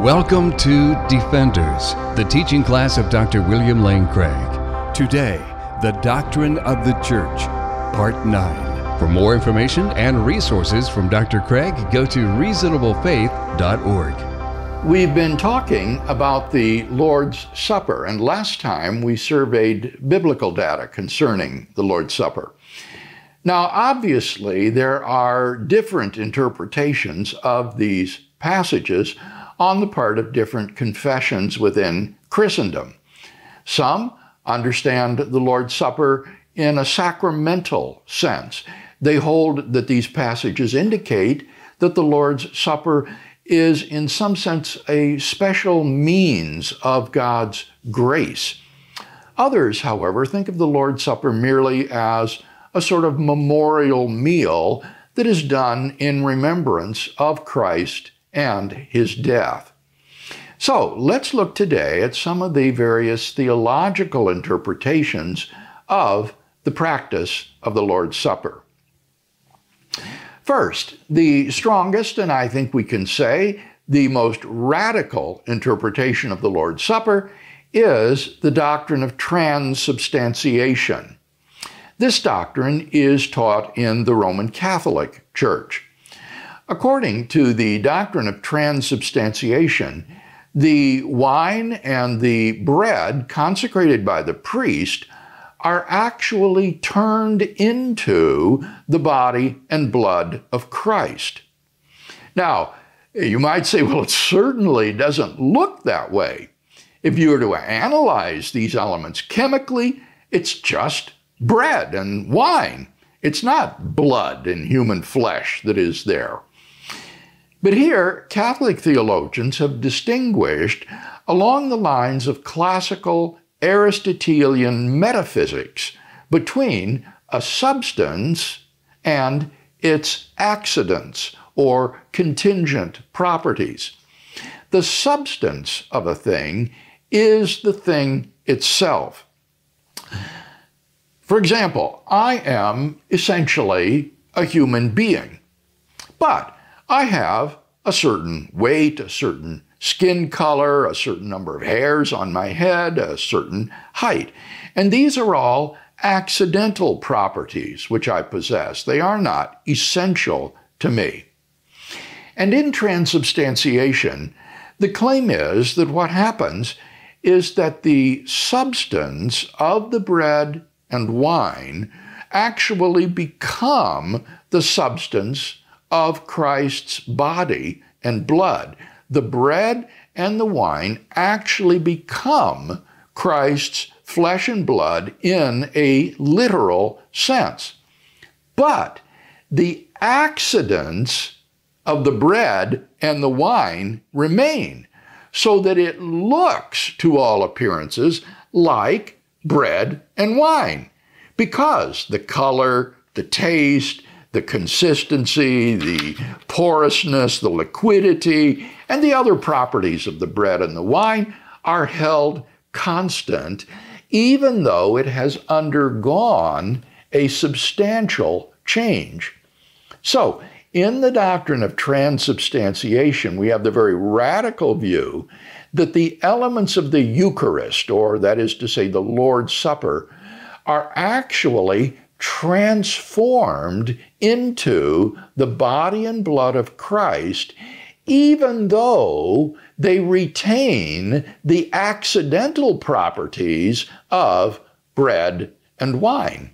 Welcome to Defenders, the teaching class of Dr. William Lane Craig. Today, the Doctrine of the Church, Part 9. For more information and resources from Dr. Craig, go to reasonablefaith.org. We've been talking about the Lord's Supper, and last time we surveyed biblical data concerning the Lord's Supper. Now, obviously, there are different interpretations of these passages on the part of different confessions within Christendom. Some understand the Lord's Supper in a sacramental sense. They hold that these passages indicate that the Lord's Supper is, in some sense, a special means of God's grace. Others, however, think of the Lord's Supper merely as a sort of memorial meal that is done in remembrance of Christ and his death. So let's look today at some of the various theological interpretations of the practice of the Lord's Supper. First, the strongest, and I think we can say the most radical interpretation of the Lord's Supper is the doctrine of transubstantiation. This doctrine is taught in the Roman Catholic Church. According to the doctrine of transubstantiation, the wine and the bread consecrated by the priest are actually turned into the body and blood of Christ. Now, you might say, well, it certainly doesn't look that way. If you were to analyze these elements chemically, it's just bread and wine. It's not blood and human flesh that is there. But here, Catholic theologians have distinguished along the lines of classical Aristotelian metaphysics between a substance and its accidents or contingent properties. The substance of a thing is the thing itself. For example, I am essentially a human being, but I have a certain weight, a certain skin color, a certain number of hairs on my head, a certain height. And these are all accidental properties which I possess. They are not essential to me. And in transubstantiation, the claim is that what happens is that the substance of the bread and wine actually become the substance of Christ's body and blood. The bread and the wine actually become Christ's flesh and blood in a literal sense. But the accidents of the bread and the wine remain, so that it looks, to all appearances, like bread and wine, because the color, the taste, the consistency, the porousness, the liquidity, and the other properties of the bread and the wine are held constant, even though it has undergone a substantial change. So, in the doctrine of transubstantiation, we have the very radical view that the elements of the Eucharist, or that is to say, the Lord's Supper, are actually transformed into the body and blood of Christ, even though they retain the accidental properties of bread and wine.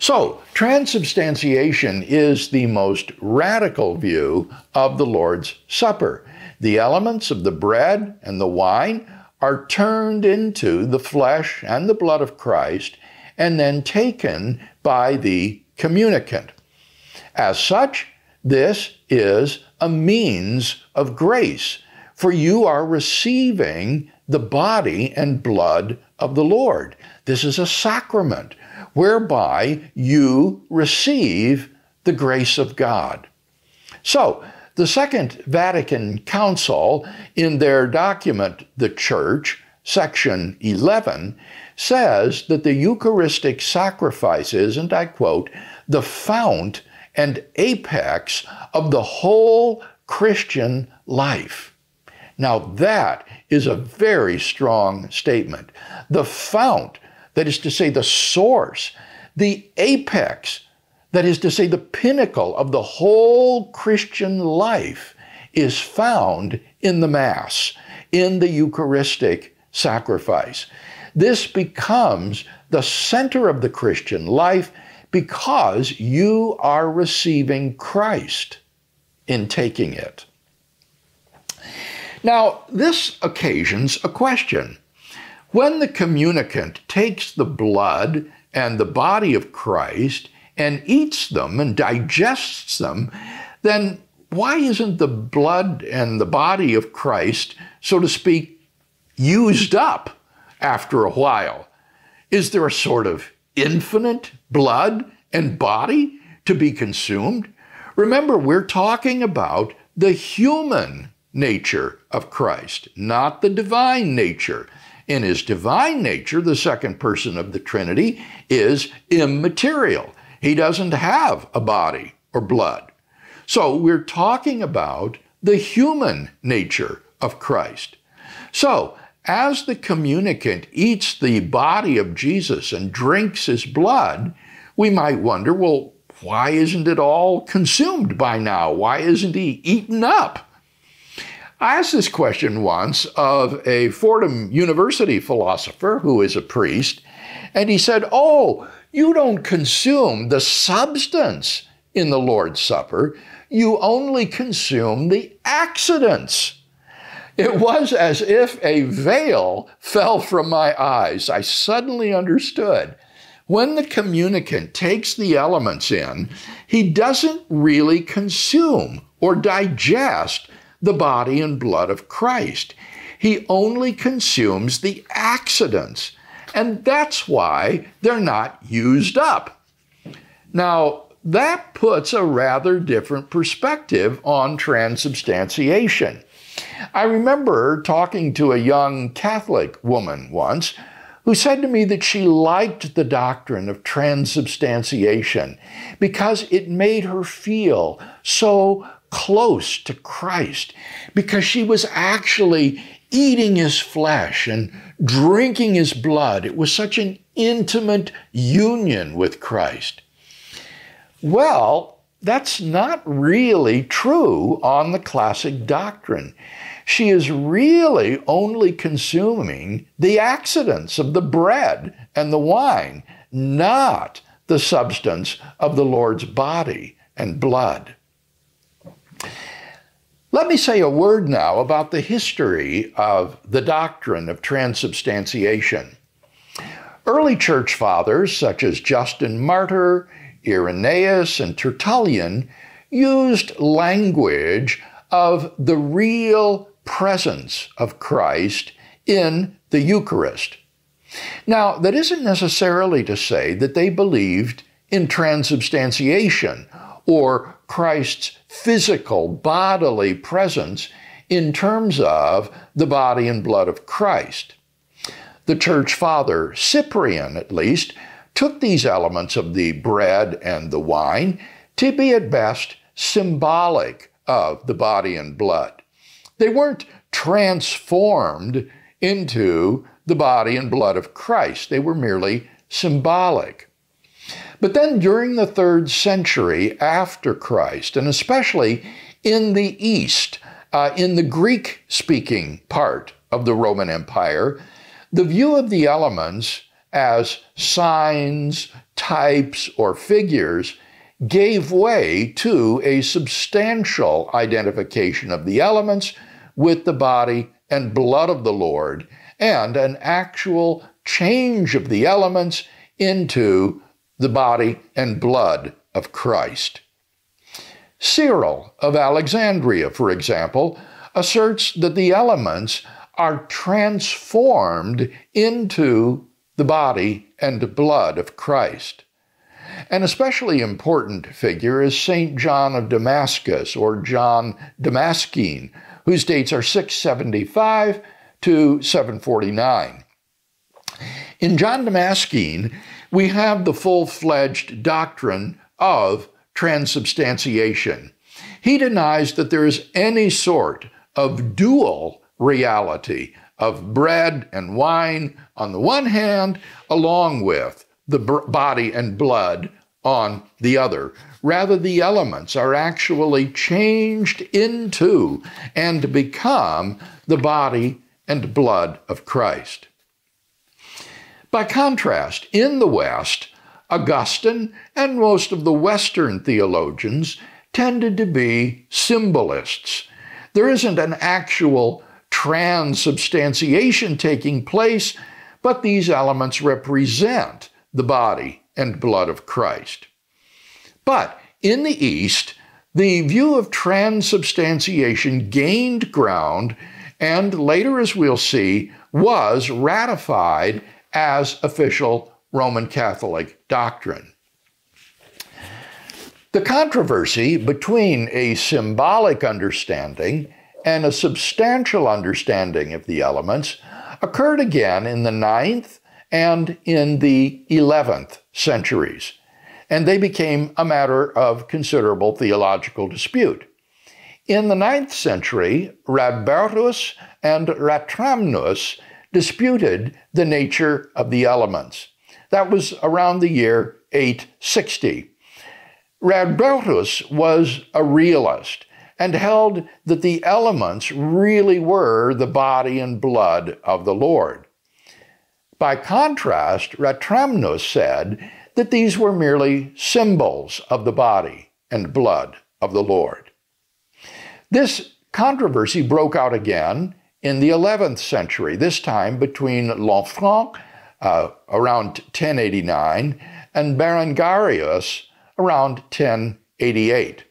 So, transubstantiation is the most radical view of the Lord's Supper. The elements of the bread and the wine are turned into the flesh and the blood of Christ and then taken by the communicant. As such, this is a means of grace, for you are receiving the body and blood of the Lord. This is a sacrament whereby you receive the grace of God. So, the Second Vatican Council, in their document, The Church, section 11, says that the Eucharistic sacrifice is, and I quote, the fount and apex of the whole Christian life. Now, that is a very strong statement. The fount, that is to say, the source, the apex, that is to say, the pinnacle of the whole Christian life, is found in the Mass, in the Eucharistic sacrifice. This becomes the center of the Christian life because you are receiving Christ in taking it. Now, this occasions a question. When the communicant takes the blood and the body of Christ and eats them and digests them, then why isn't the blood and the body of Christ, so to speak, used up after a while? Is there a sort of infinite blood and body to be consumed? Remember, we're talking about the human nature of Christ, not the divine nature. In his divine nature, the second person of the Trinity is immaterial. He doesn't have a body or blood. So we're talking about the human nature of Christ. So, as the communicant eats the body of Jesus and drinks his blood, we might wonder well, why isn't it all consumed by now? Why isn't he eaten up? I asked this question once of a Fordham University philosopher who is a priest, and he said, Oh, you don't consume the substance in the Lord's Supper, you only consume the accidents. It was as if a veil fell from my eyes. I suddenly understood. When the communicant takes the elements in, he doesn't really consume or digest the body and blood of Christ. He only consumes the accidents. And that's why they're not used up. Now, that puts a rather different perspective on transubstantiation. I remember talking to a young Catholic woman once who said to me that she liked the doctrine of transubstantiation because it made her feel so close to Christ, because she was actually eating his flesh and drinking his blood. It was such an intimate union with Christ. Well, that's not really true on the classic doctrine. She is really only consuming the accidents of the bread and the wine, not the substance of the Lord's body and blood. Let me say a word now about the history of the doctrine of transubstantiation. Early church fathers, such as Justin Martyr, Irenaeus, and Tertullian, used language of the real presence of Christ in the Eucharist. Now, that isn't necessarily to say that they believed in transubstantiation or Christ's physical bodily presence in terms of the body and blood of Christ. The church father, Cyprian at least, took these elements of the bread and the wine to be at best symbolic of the body and blood. They weren't transformed into the body and blood of Christ, they were merely symbolic. But then during the third century after Christ, and especially in the East, uh, in the Greek speaking part of the Roman Empire, the view of the elements as signs, types, or figures gave way to a substantial identification of the elements with the body and blood of the Lord, and an actual change of the elements into the body and blood of Christ. Cyril of Alexandria, for example, asserts that the elements are transformed into the body and blood of Christ. An especially important figure is St. John of Damascus, or John Damascene, whose dates are 675 to 749. In John Damascene, we have the full fledged doctrine of transubstantiation. He denies that there is any sort of dual reality of bread and wine on the one hand, along with the body and blood on the other. Rather, the elements are actually changed into and become the body and blood of Christ. By contrast, in the West, Augustine and most of the Western theologians tended to be symbolists. There isn't an actual transubstantiation taking place, but these elements represent the body and blood of Christ. But in the East, the view of transubstantiation gained ground and later, as we'll see, was ratified as official Roman Catholic doctrine. The controversy between a symbolic understanding and a substantial understanding of the elements occurred again in the 9th and in the 11th centuries, and they became a matter of considerable theological dispute. In the 9th century, Radbertus and Ratramnus disputed the nature of the elements. That was around the year 860. Radbertus was a realist and held that the elements really were the body and blood of the Lord. By contrast, Ratramnus said that these were merely symbols of the body and blood of the Lord. This controversy broke out again in the 11th century, this time between Lanfranc, uh, around 1089, and Berengarius, around 1088.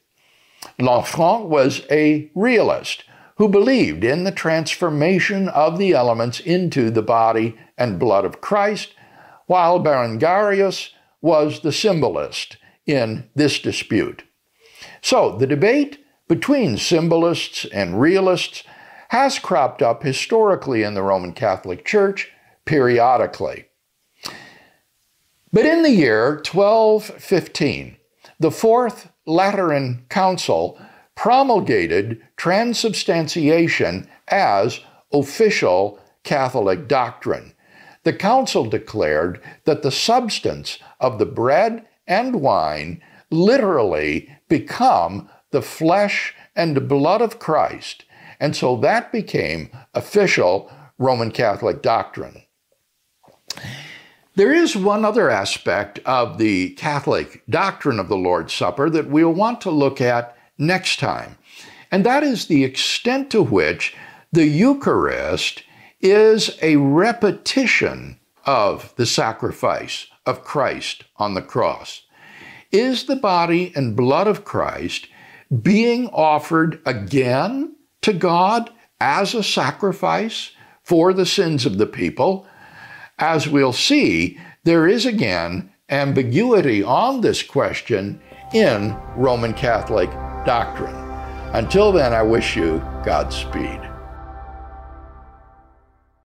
Lanfranc was a realist who believed in the transformation of the elements into the body and blood of Christ, while Berengarius was the symbolist in this dispute. So the debate between symbolists and realists has cropped up historically in the Roman Catholic Church periodically. But in the year 1215, the Fourth Lateran Council promulgated transubstantiation as official Catholic doctrine. The council declared that the substance of the bread and wine literally become the flesh and blood of Christ. And so that became official Roman Catholic doctrine. There is one other aspect of the Catholic doctrine of the Lord's Supper that we'll want to look at next time, and that is the extent to which the Eucharist is a repetition of the sacrifice of Christ on the cross. Is the body and blood of Christ being offered again to God as a sacrifice for the sins of the people. As we'll see, there is again ambiguity on this question in Roman Catholic doctrine. Until then, I wish you Godspeed.